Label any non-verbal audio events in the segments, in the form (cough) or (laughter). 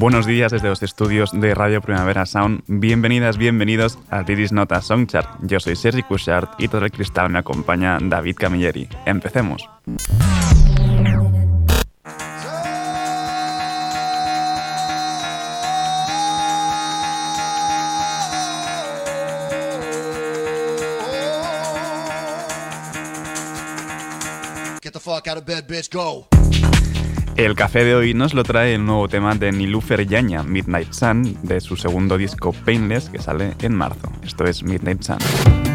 Buenos días desde los estudios de Radio Primavera Sound. Bienvenidas, bienvenidos a Didis Nota Songchart. Yo soy Sergi Cushart y todo el cristal me acompaña David Camilleri. Empecemos. Get the fuck out of bed, bitch, go. El café de hoy nos lo trae el nuevo tema de Nilufer Yaña, Midnight Sun, de su segundo disco Painless, que sale en marzo. Esto es Midnight Sun.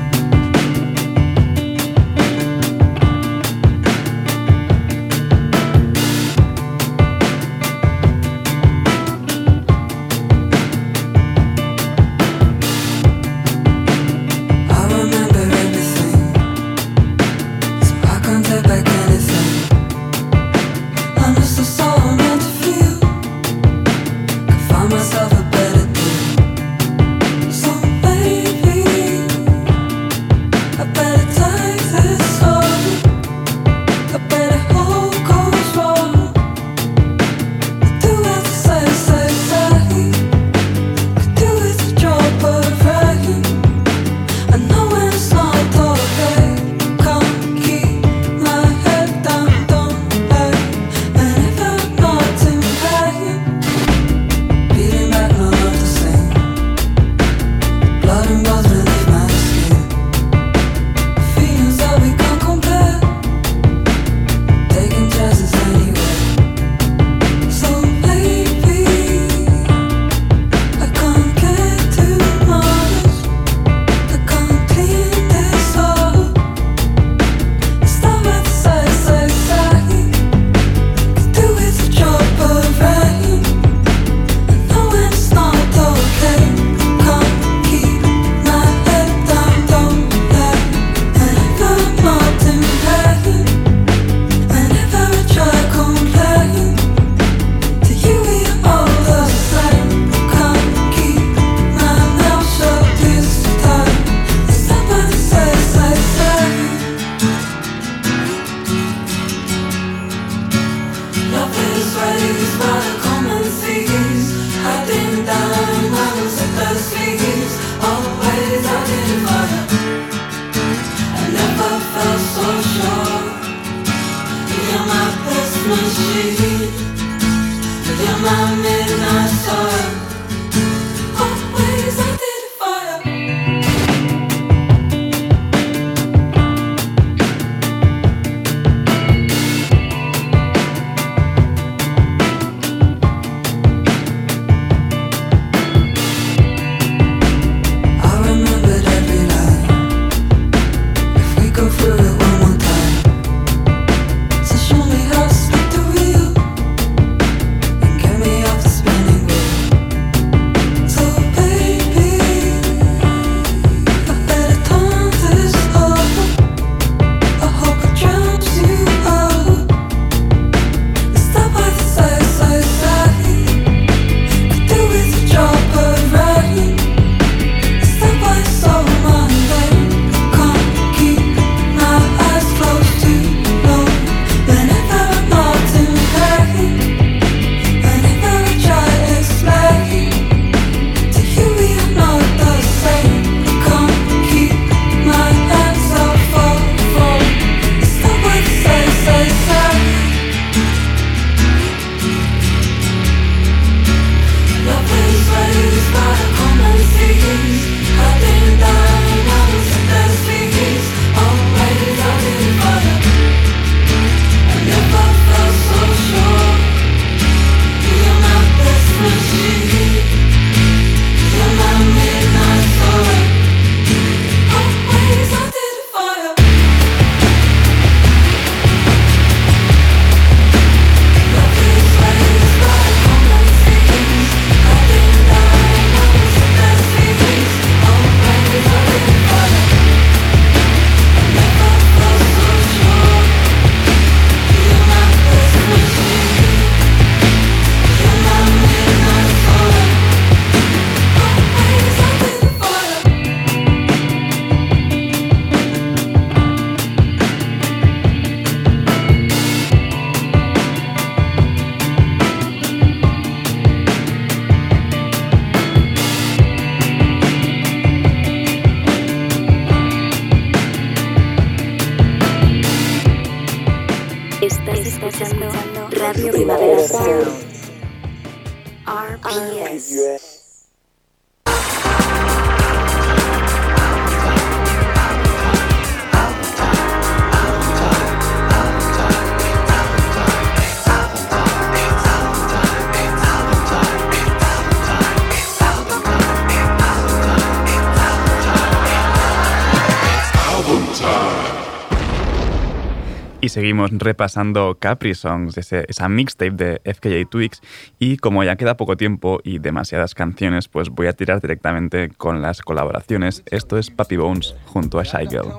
Seguimos repasando Capri Songs, esa mixtape de FKJ Twix. Y como ya queda poco tiempo y demasiadas canciones, pues voy a tirar directamente con las colaboraciones. Esto es Papi Bones junto a Shy Girl.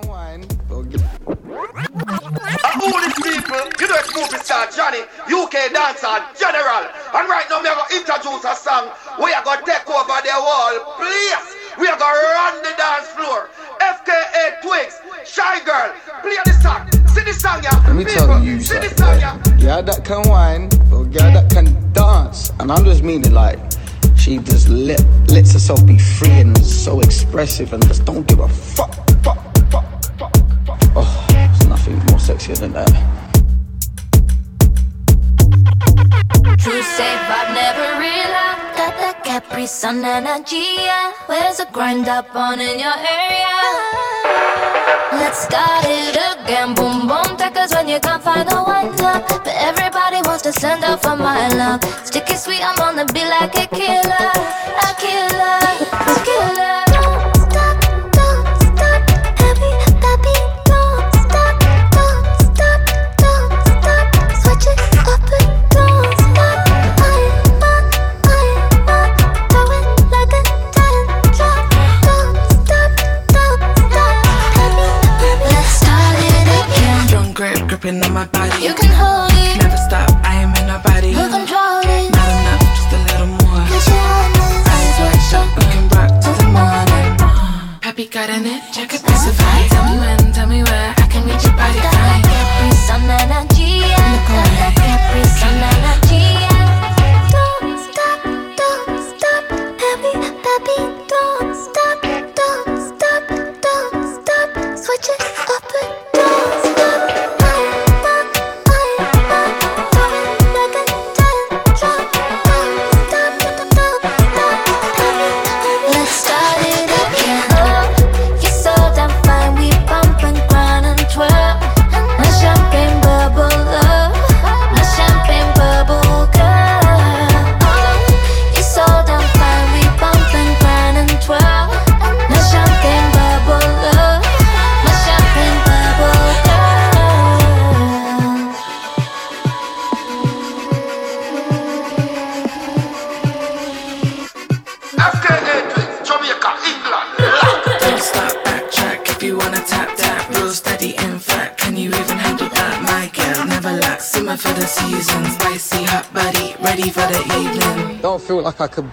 And all these people, you know, it's movie star Johnny, UK dancer General. And right now, we are going to introduce a song. We are going to take over the whole place. We are going to run the dance floor. FKA Twigs, Shy Girl, play the song. See the song, yeah. Let me people, tell you, see the song, yeah. Yeah, that can whine, but yeah, that can dance. And I'm just meaning like. She just let, lets herself be free and so expressive and just don't give a fuck sexier than that. True safe, I've never realized that Capri Sun energy. Yeah. Where's the grind up on in your area? Let's start it again. Boom, boom, take when you can't find the one love. But everybody wants to send out for my love. Sticky sweet, I'm on the beat like. A killer, a killer.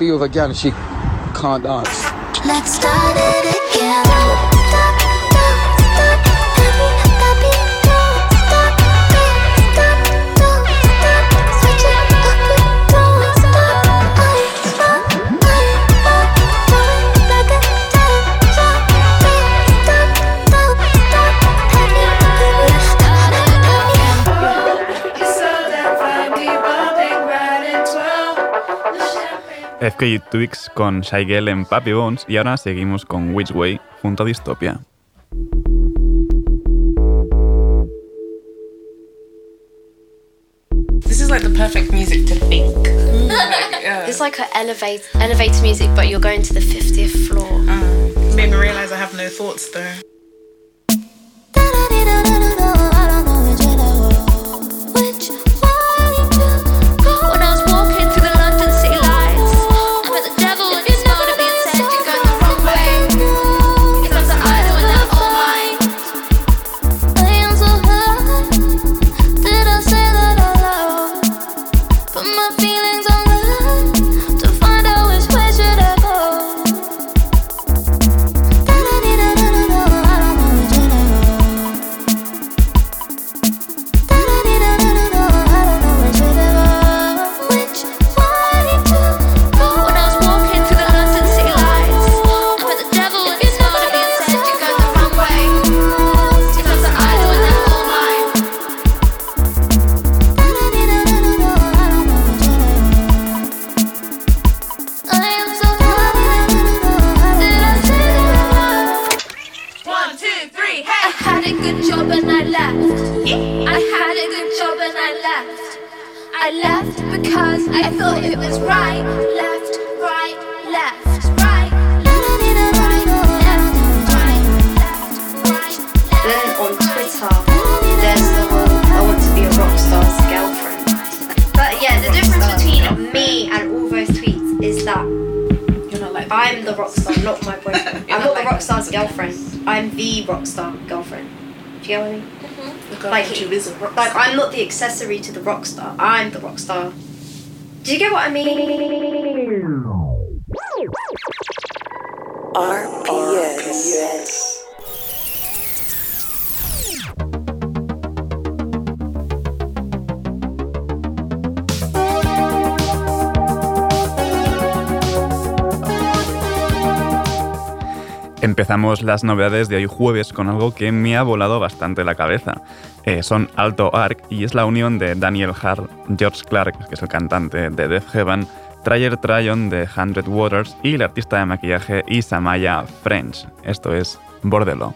feels again she can't dance. Let's start it. FKJ Twix con Shy Girl en Papi Bones y ahora seguimos con Which Way junto a Dystopia. This is like the perfect music to think. Like, (laughs) yeah. It's like an elevate, elevator music, but you're going to the 50th floor. Uh, made me realize I have no thoughts though. I'm the rock star girlfriend. Do you get what I mean? the girl Like, who is a rock Like star. I'm not the accessory to the rock star. I'm the rock star. Do you get what I mean? RPS. Empezamos las novedades de hoy jueves con algo que me ha volado bastante la cabeza. Eh, son Alto Arc y es la unión de Daniel Hart, George Clark, que es el cantante de Death Heaven, Trayer Tryon de Hundred Waters y la artista de maquillaje Isamaya French. Esto es Bordelo.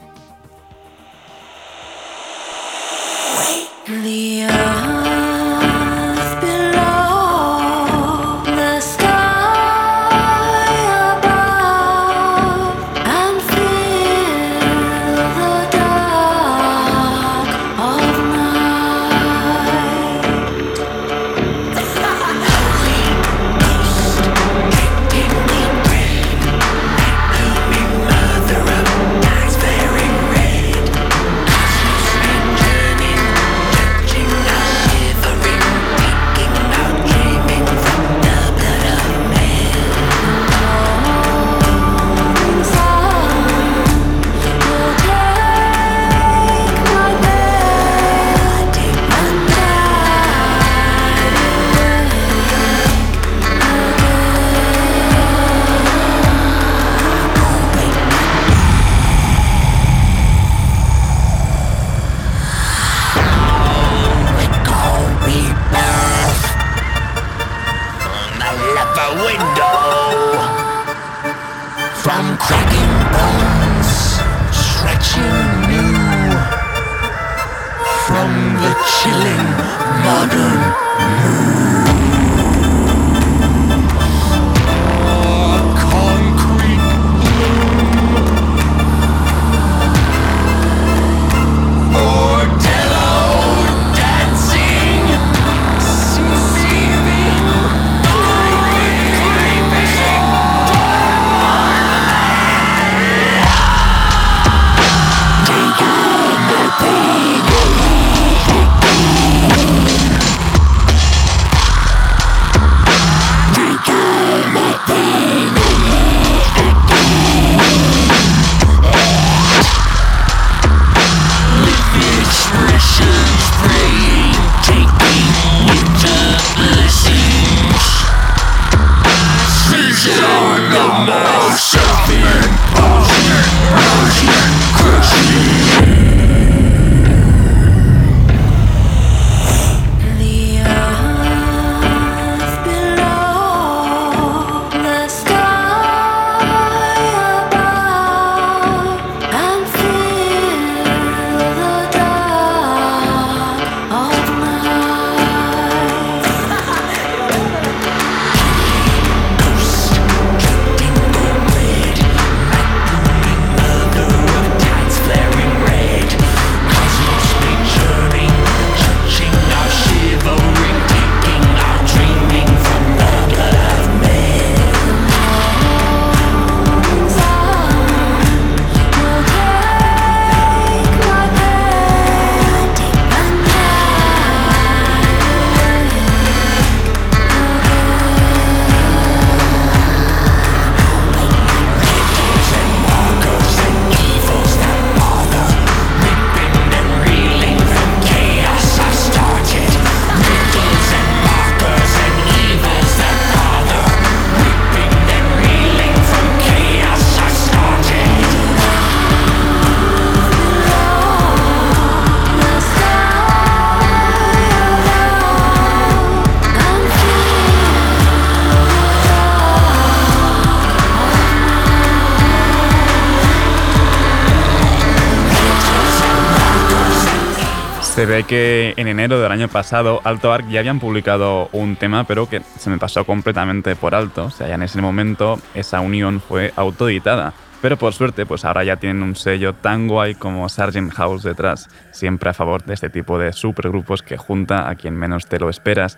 Ve que en enero del año pasado Alto Arc ya habían publicado un tema, pero que se me pasó completamente por alto. O sea, ya en ese momento esa unión fue autoeditada. Pero por suerte, pues ahora ya tienen un sello tan guay como Sargent House detrás, siempre a favor de este tipo de supergrupos que junta a quien menos te lo esperas.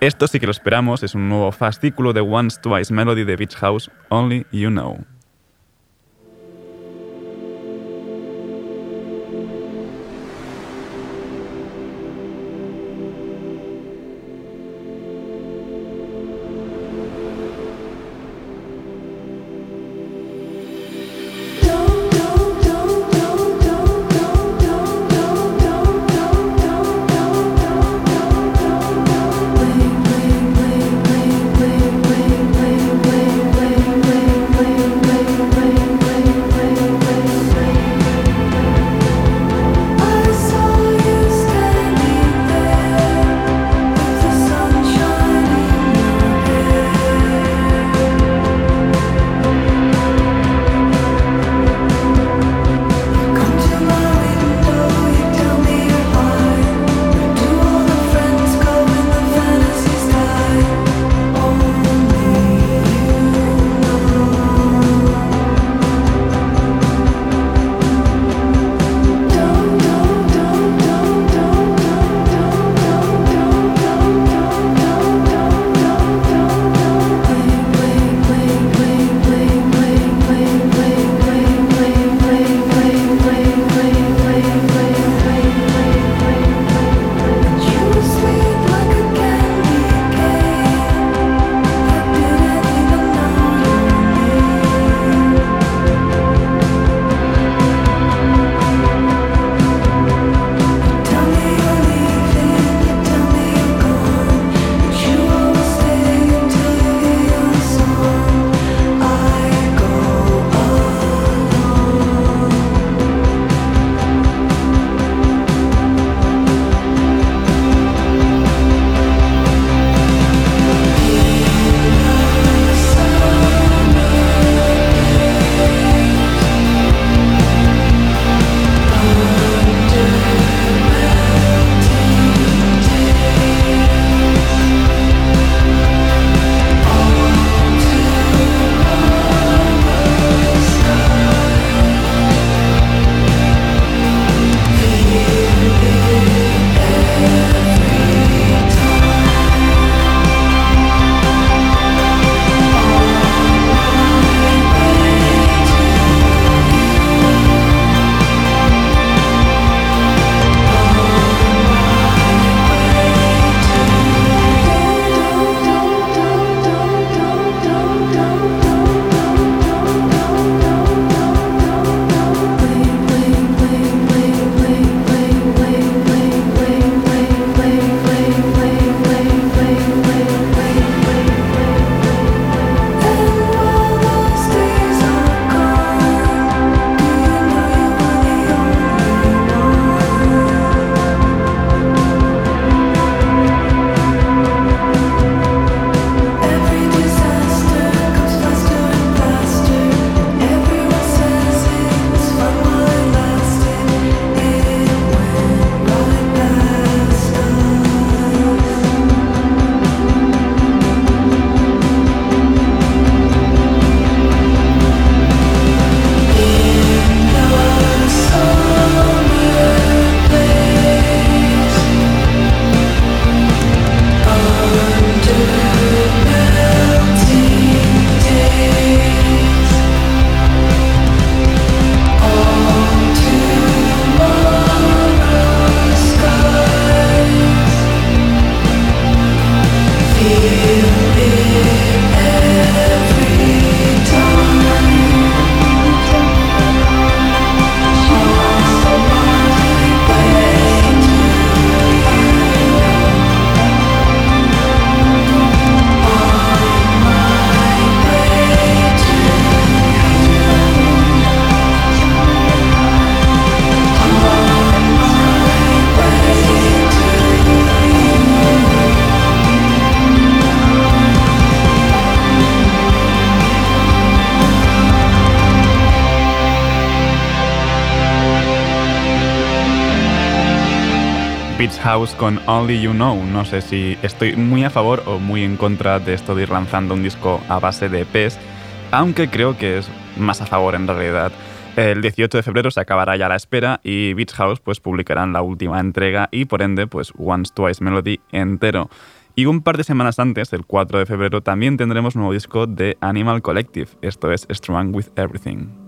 Esto sí que lo esperamos, es un nuevo fascículo de Once Twice Melody de Beach House, Only You Know. House con Only You Know. No sé si estoy muy a favor o muy en contra de esto de ir lanzando un disco a base de EPs, aunque creo que es más a favor en realidad. El 18 de febrero se acabará ya la espera y Beach House pues publicarán la última entrega y por ende pues Once Twice Melody entero. Y un par de semanas antes, el 4 de febrero, también tendremos nuevo disco de Animal Collective, esto es Strong With Everything.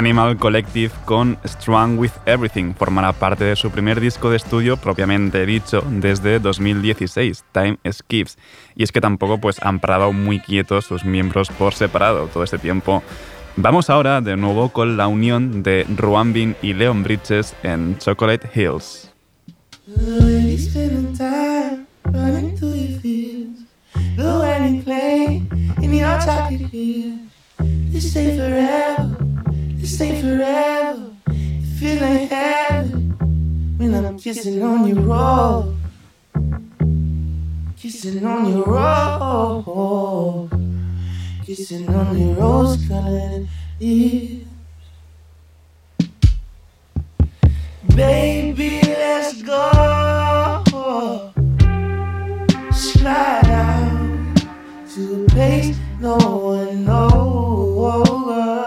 Animal Collective con Strong with Everything formará parte de su primer disco de estudio propiamente dicho desde 2016, Time Skips. Y es que tampoco pues han parado muy quietos sus miembros por separado todo este tiempo. Vamos ahora de nuevo con la unión de Ruambin y Leon Bridges en Chocolate Hills. This stay forever. Feel like heaven when I'm kissing on your roll. Kissing on your roll. Kissing on your rose colored lips. Baby, let's go. Slide down to a place no one knows.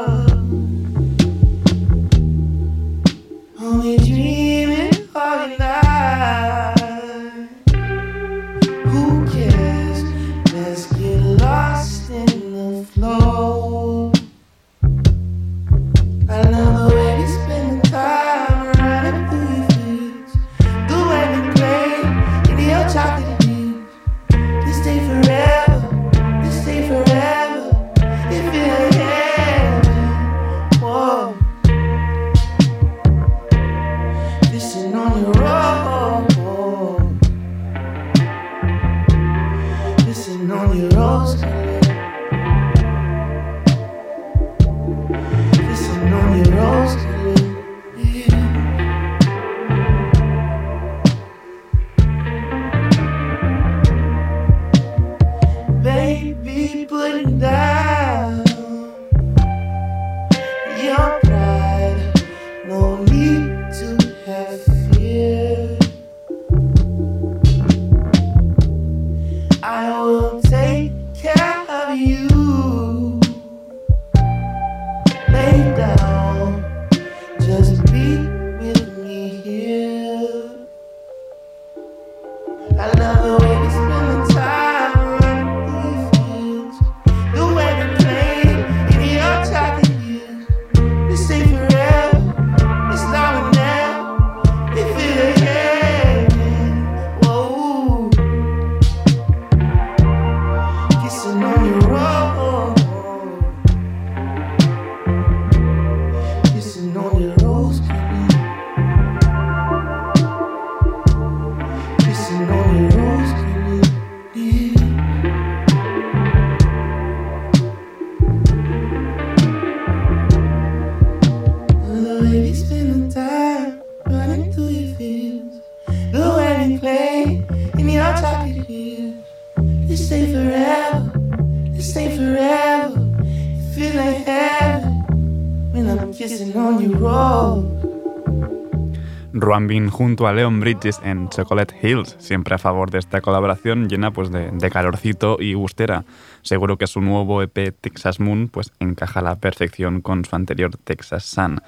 Ruambin junto a Leon Bridges en Chocolate Hills, siempre a favor de esta colaboración llena pues, de, de calorcito y gustera. Seguro que su nuevo EP Texas Moon pues, encaja a la perfección con su anterior Texas Sun.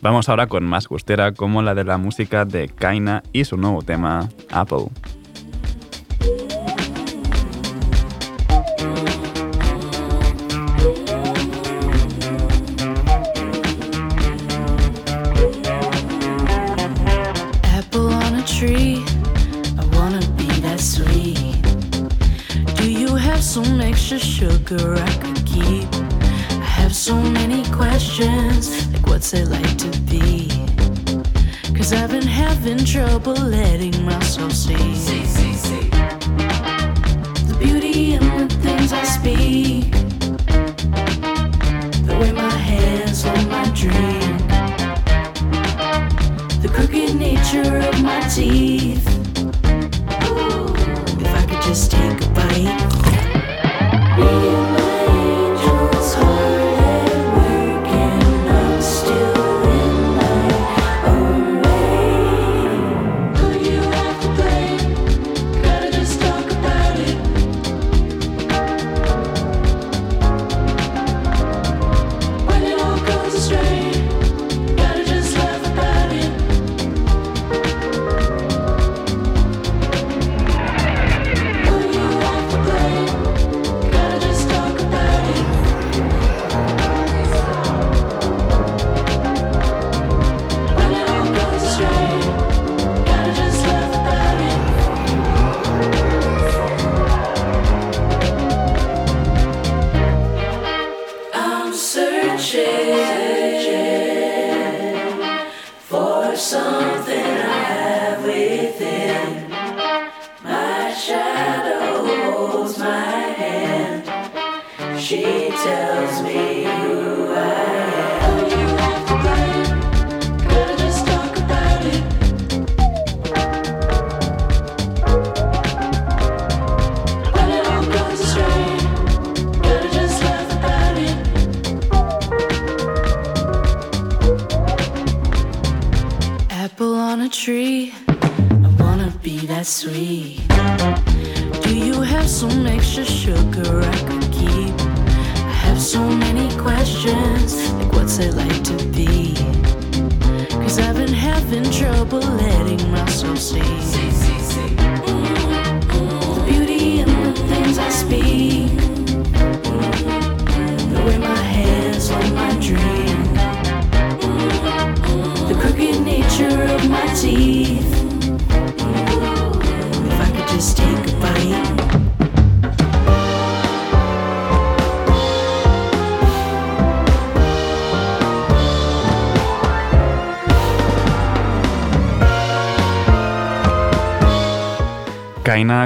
Vamos ahora con más gustera como la de la música de Kaina y su nuevo tema. Apple sugar I could keep? I have so many questions, like what's it like to be? Cause I've been having trouble letting myself see. The beauty in the things I speak. The way my hands hold my drink. The crooked nature of my teeth. She tells me.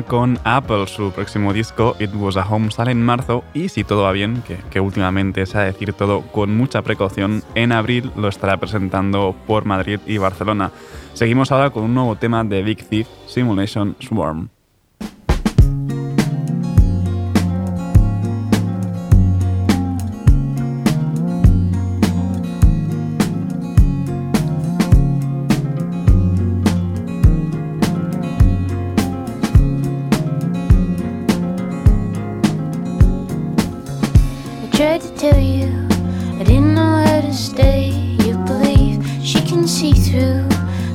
con Apple, su próximo disco It Was a Home sale en marzo y si todo va bien, que, últimamente se ha de decir todo con mucha precaución, en abril lo estará presentando por Madrid y Barcelona. Seguimos ahora con un nuevo tema de Big Thief, Simulation Swarm. Stay. you believe she can see through,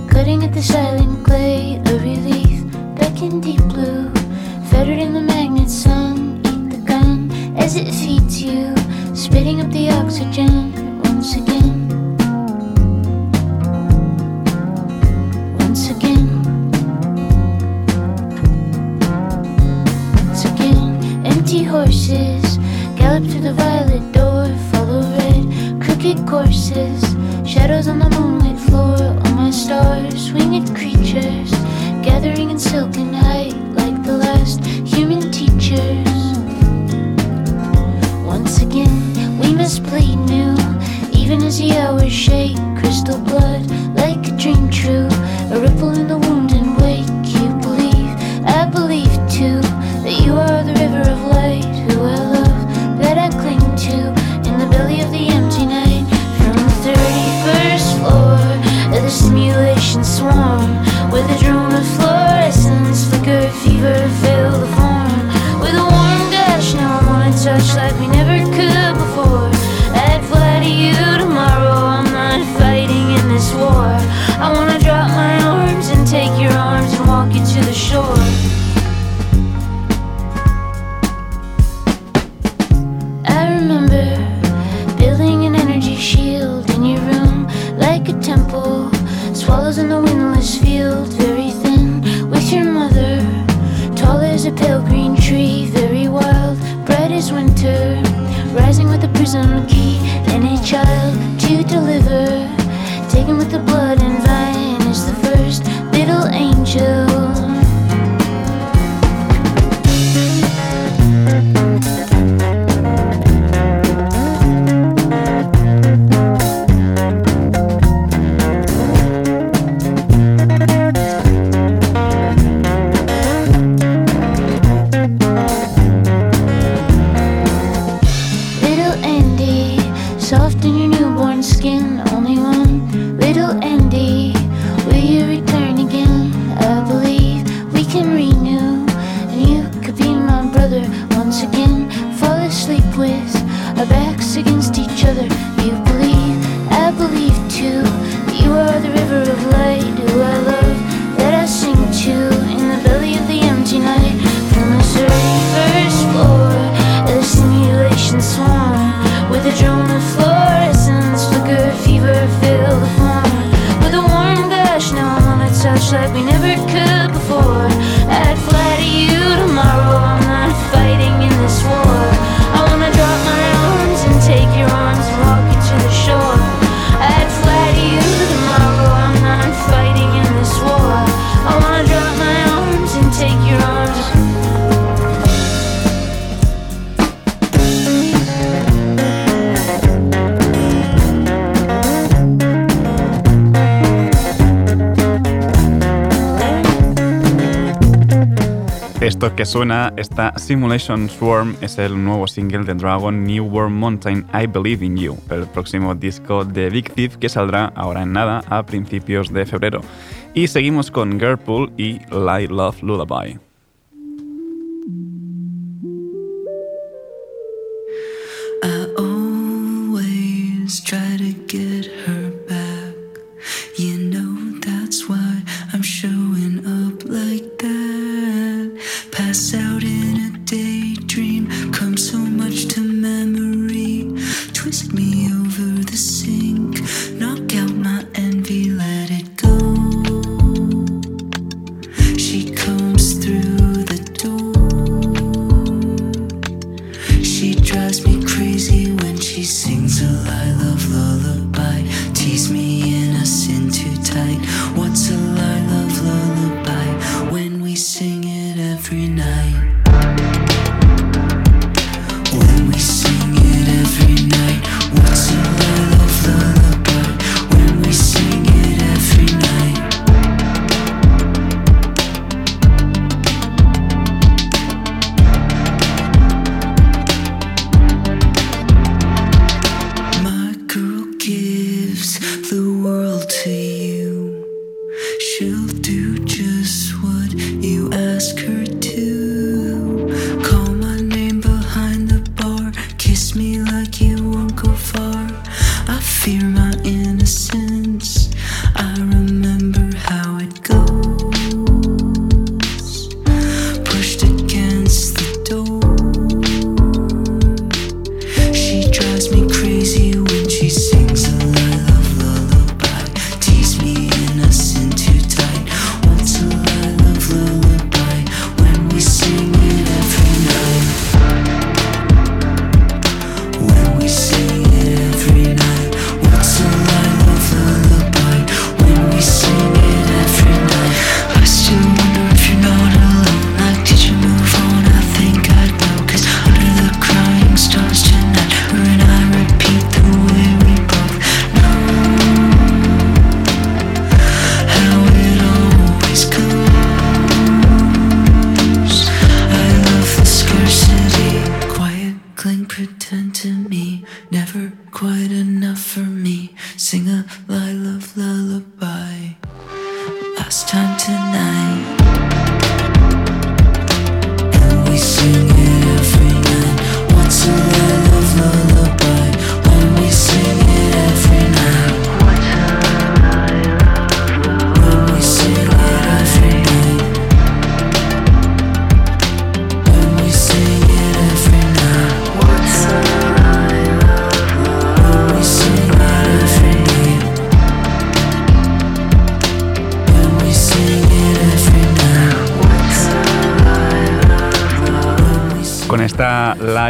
cutting at the silent clay, a relief back in deep blue, fettered in the magnet sun. Eat the gun as it feeds you, spitting up the oxygen once again. que suena esta Simulation Swarm es el nuevo single de Dragon New World Mountain I Believe in You, el próximo disco de Big Thief que saldrá ahora en nada a principios de febrero. Y seguimos con Girlpool y Light Love Lullaby.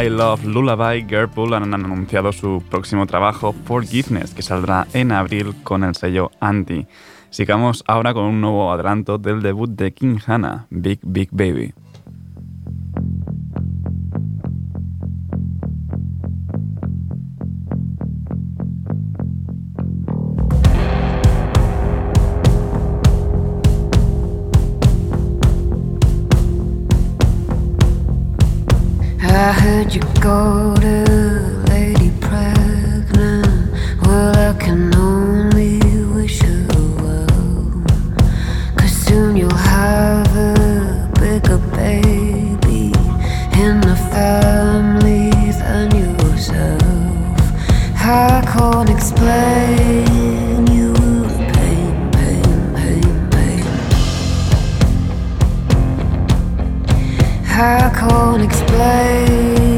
I Love Lullaby Girlpool han anunciado su próximo trabajo Forgiveness, que saldrá en abril con el sello Anti. Sigamos ahora con un nuevo adelanto del debut de King Hannah, Big Big Baby. You go to, lady pregnant? Well, I can only wish you well. Cause soon you'll have a bigger baby in the family than yourself. I can't explain you the pain, pain, pain, pain. I can't explain.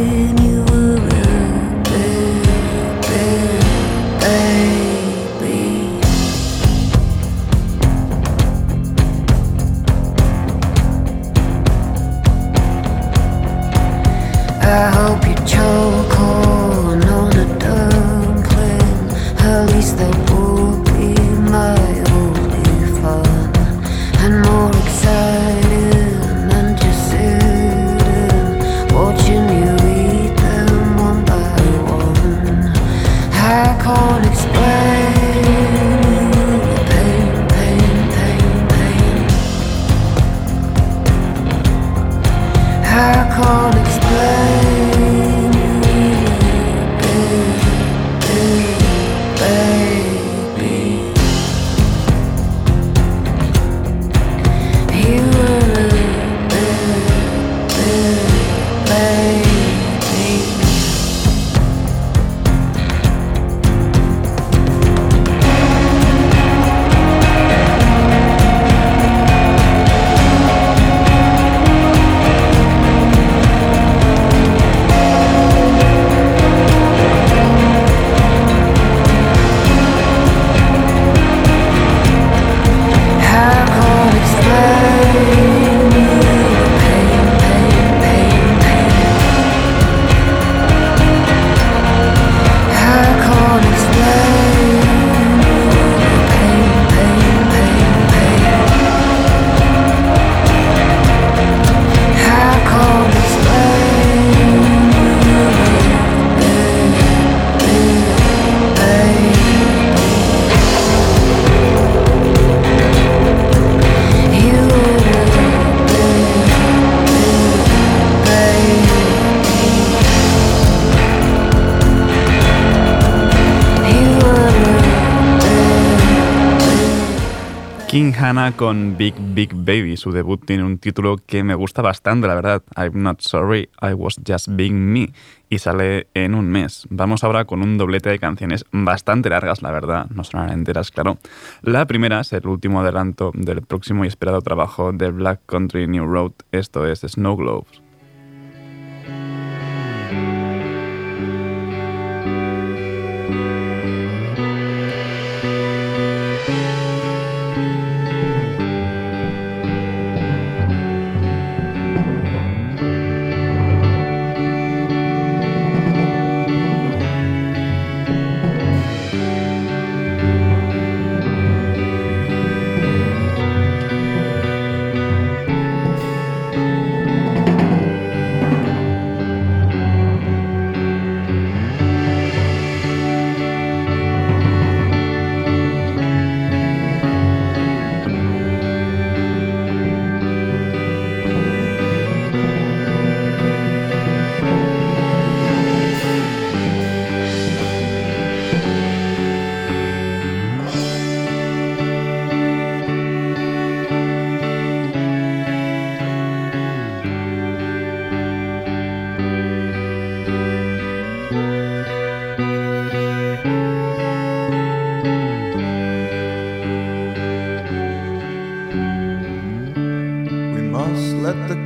King Hannah con Big Big Baby. Su debut tiene un título que me gusta bastante, la verdad. I'm not sorry, I was just being me. Y sale en un mes. Vamos ahora con un doblete de canciones bastante largas, la verdad. No son enteras, claro. La primera es el último adelanto del próximo y esperado trabajo de Black Country New Road. Esto es Snow Globes.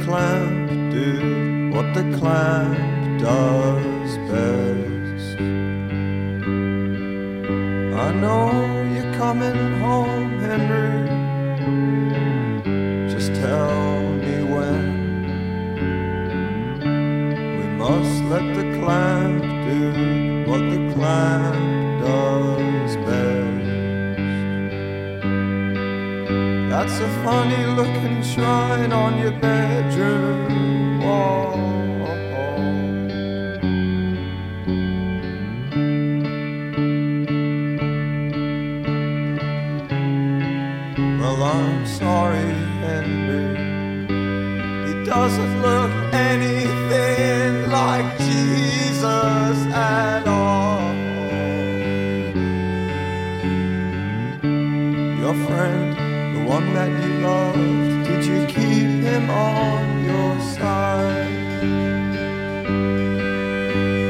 Clamp do what the clamp does best. I know you're coming home, Henry. Just tell me when. We must let the clamp do what the clamp That's a funny looking shrine on your bedroom wall. Well, I'm sorry, Henry. He doesn't look anything like Jesus at all. Your friend, one that you loved, did you keep him on your side?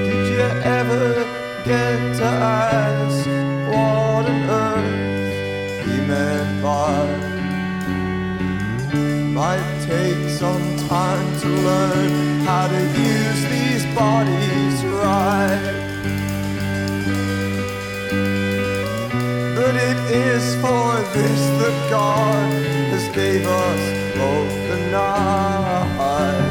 Did you ever get to ask what on earth he meant by? Might take some time to learn how to use these bodies right. But it is for this that God has gave us both the night.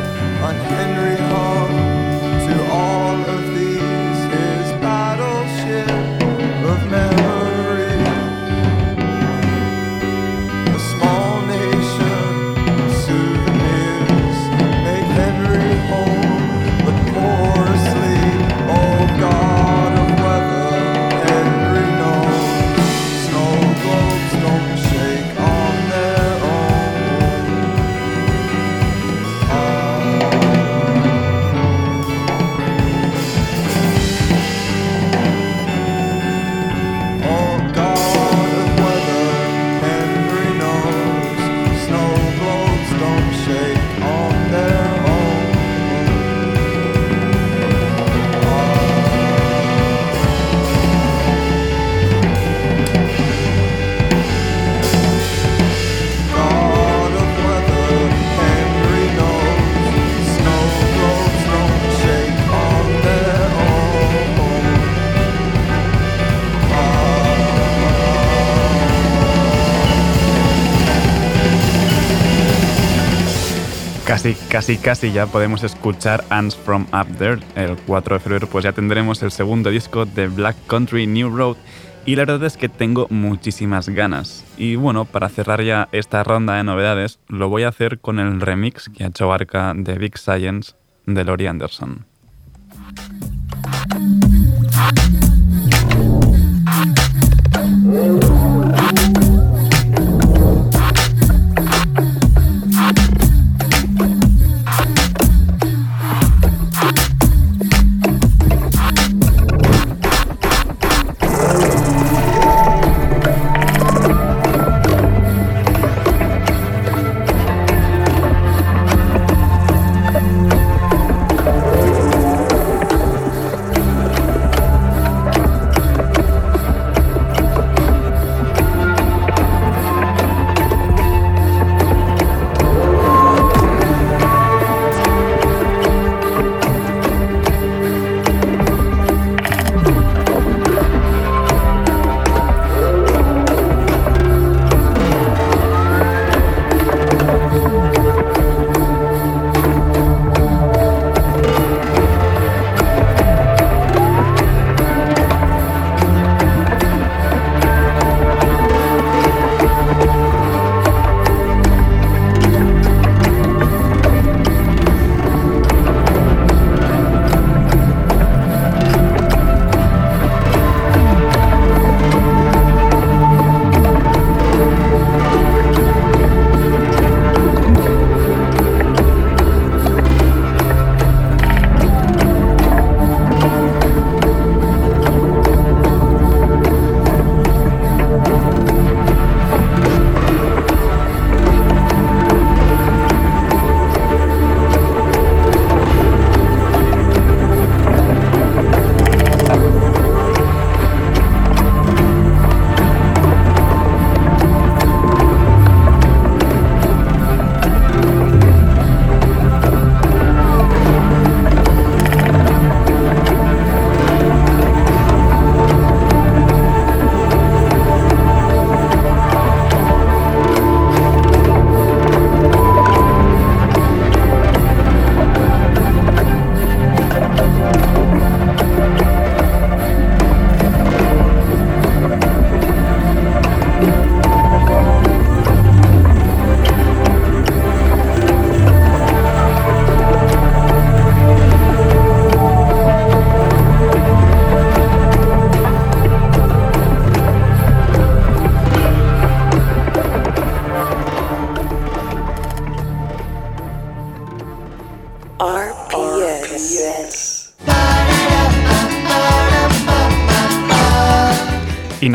Casi, casi, ya podemos escuchar Ants from Up There. El 4 de febrero pues ya tendremos el segundo disco de Black Country New Road y la verdad es que tengo muchísimas ganas. Y bueno, para cerrar ya esta ronda de novedades, lo voy a hacer con el remix que ha hecho Arca de Big Science de Lori Anderson.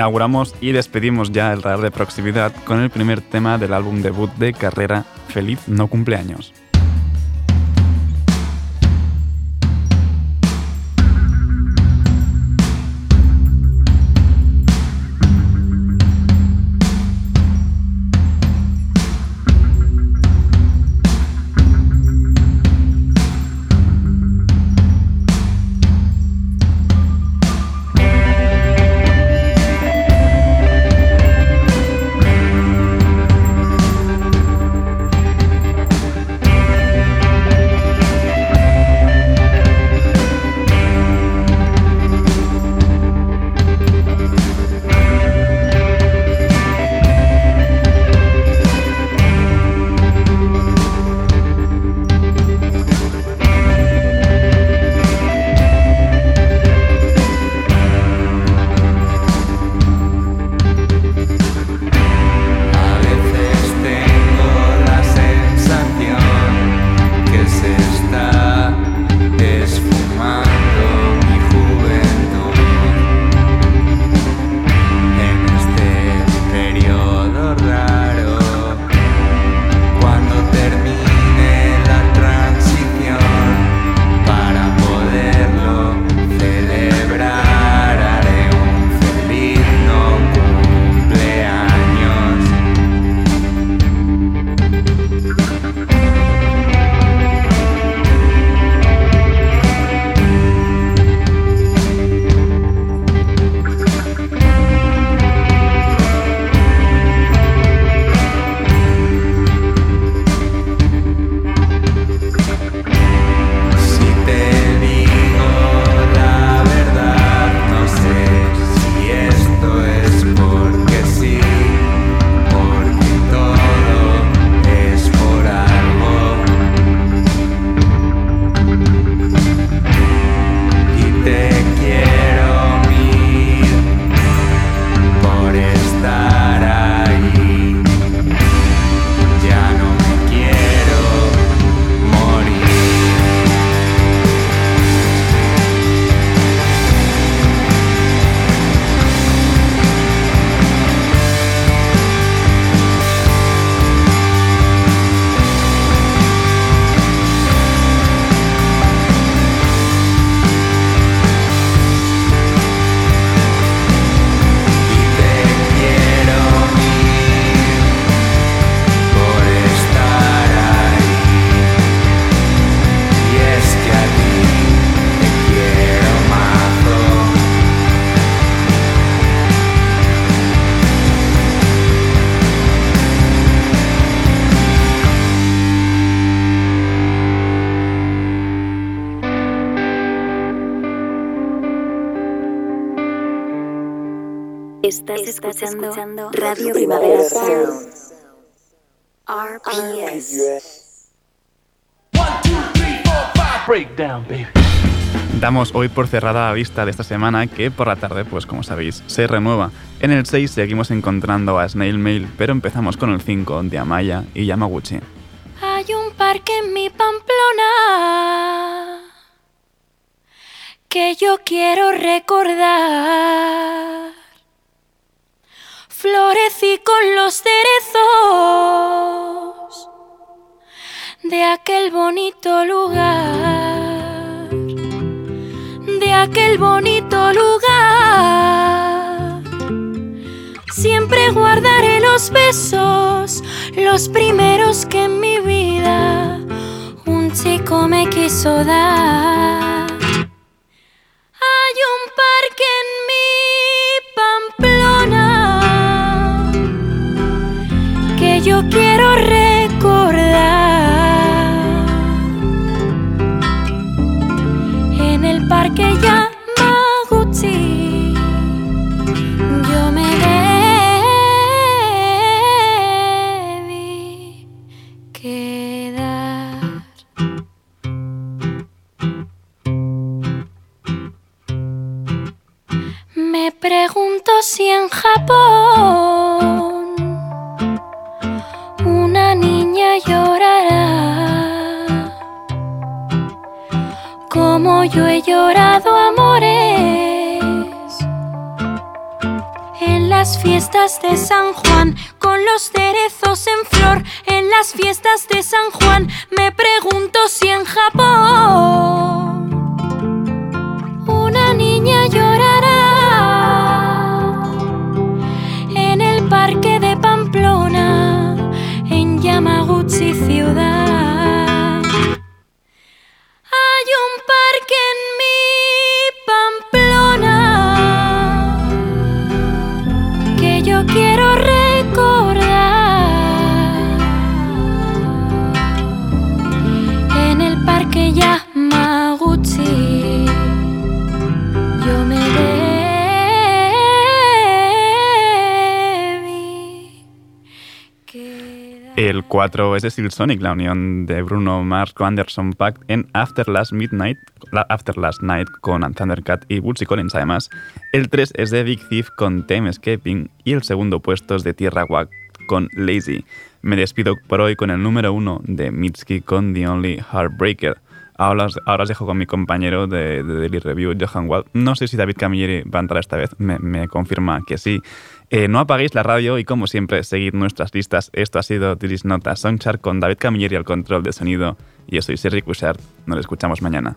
Inauguramos y despedimos ya el radar de proximidad con el primer tema del álbum debut de carrera Feliz no cumpleaños. Radio Primavera Sound. RPS. Breakdown, baby. Damos hoy por cerrada la vista de esta semana que por la tarde, pues como sabéis, se renueva. En el 6 seguimos encontrando a Snail Mail, pero empezamos con el 5 de Amaya y Yamaguchi. Hay un parque en mi Pamplona que yo quiero recordar. Florecí con los cerezos de aquel bonito lugar, de aquel bonito lugar. Siempre guardaré los besos, los primeros que en mi vida un chico me quiso dar. Hay un parque en mi pregunto si en Japón una niña llorará. Como yo he llorado amores en las fiestas de San Juan con los cerezos en flor en las fiestas de San Juan me pregunto si en Japón una niña llorará Ciudad. Hay un parque en mi Pamplona que yo quiero 2004, es decir, Sonic, la unión de Bruno Mars con Anderson Pack en After Last Midnight, After Last Night con Thundercat y Bootsy Collins además. El 3 es de Big Thief con Time Escaping y el segundo puesto es de Tierra Wack con Lazy. Me despido por hoy con el número 1 de Mitski con The Only Heartbreaker. Ahora os, ahora os, dejo con mi compañero de, Daily Review, Johan Wald. No sé si David Camilleri va a entrar esta vez, me, me confirma que sí. Eh, no apaguéis la radio y como siempre, seguid nuestras listas. Esto ha sido This is Not a Songchart con David Camilleri al control de sonido. Y yo soy Sergi Cushart. Nos escuchamos mañana.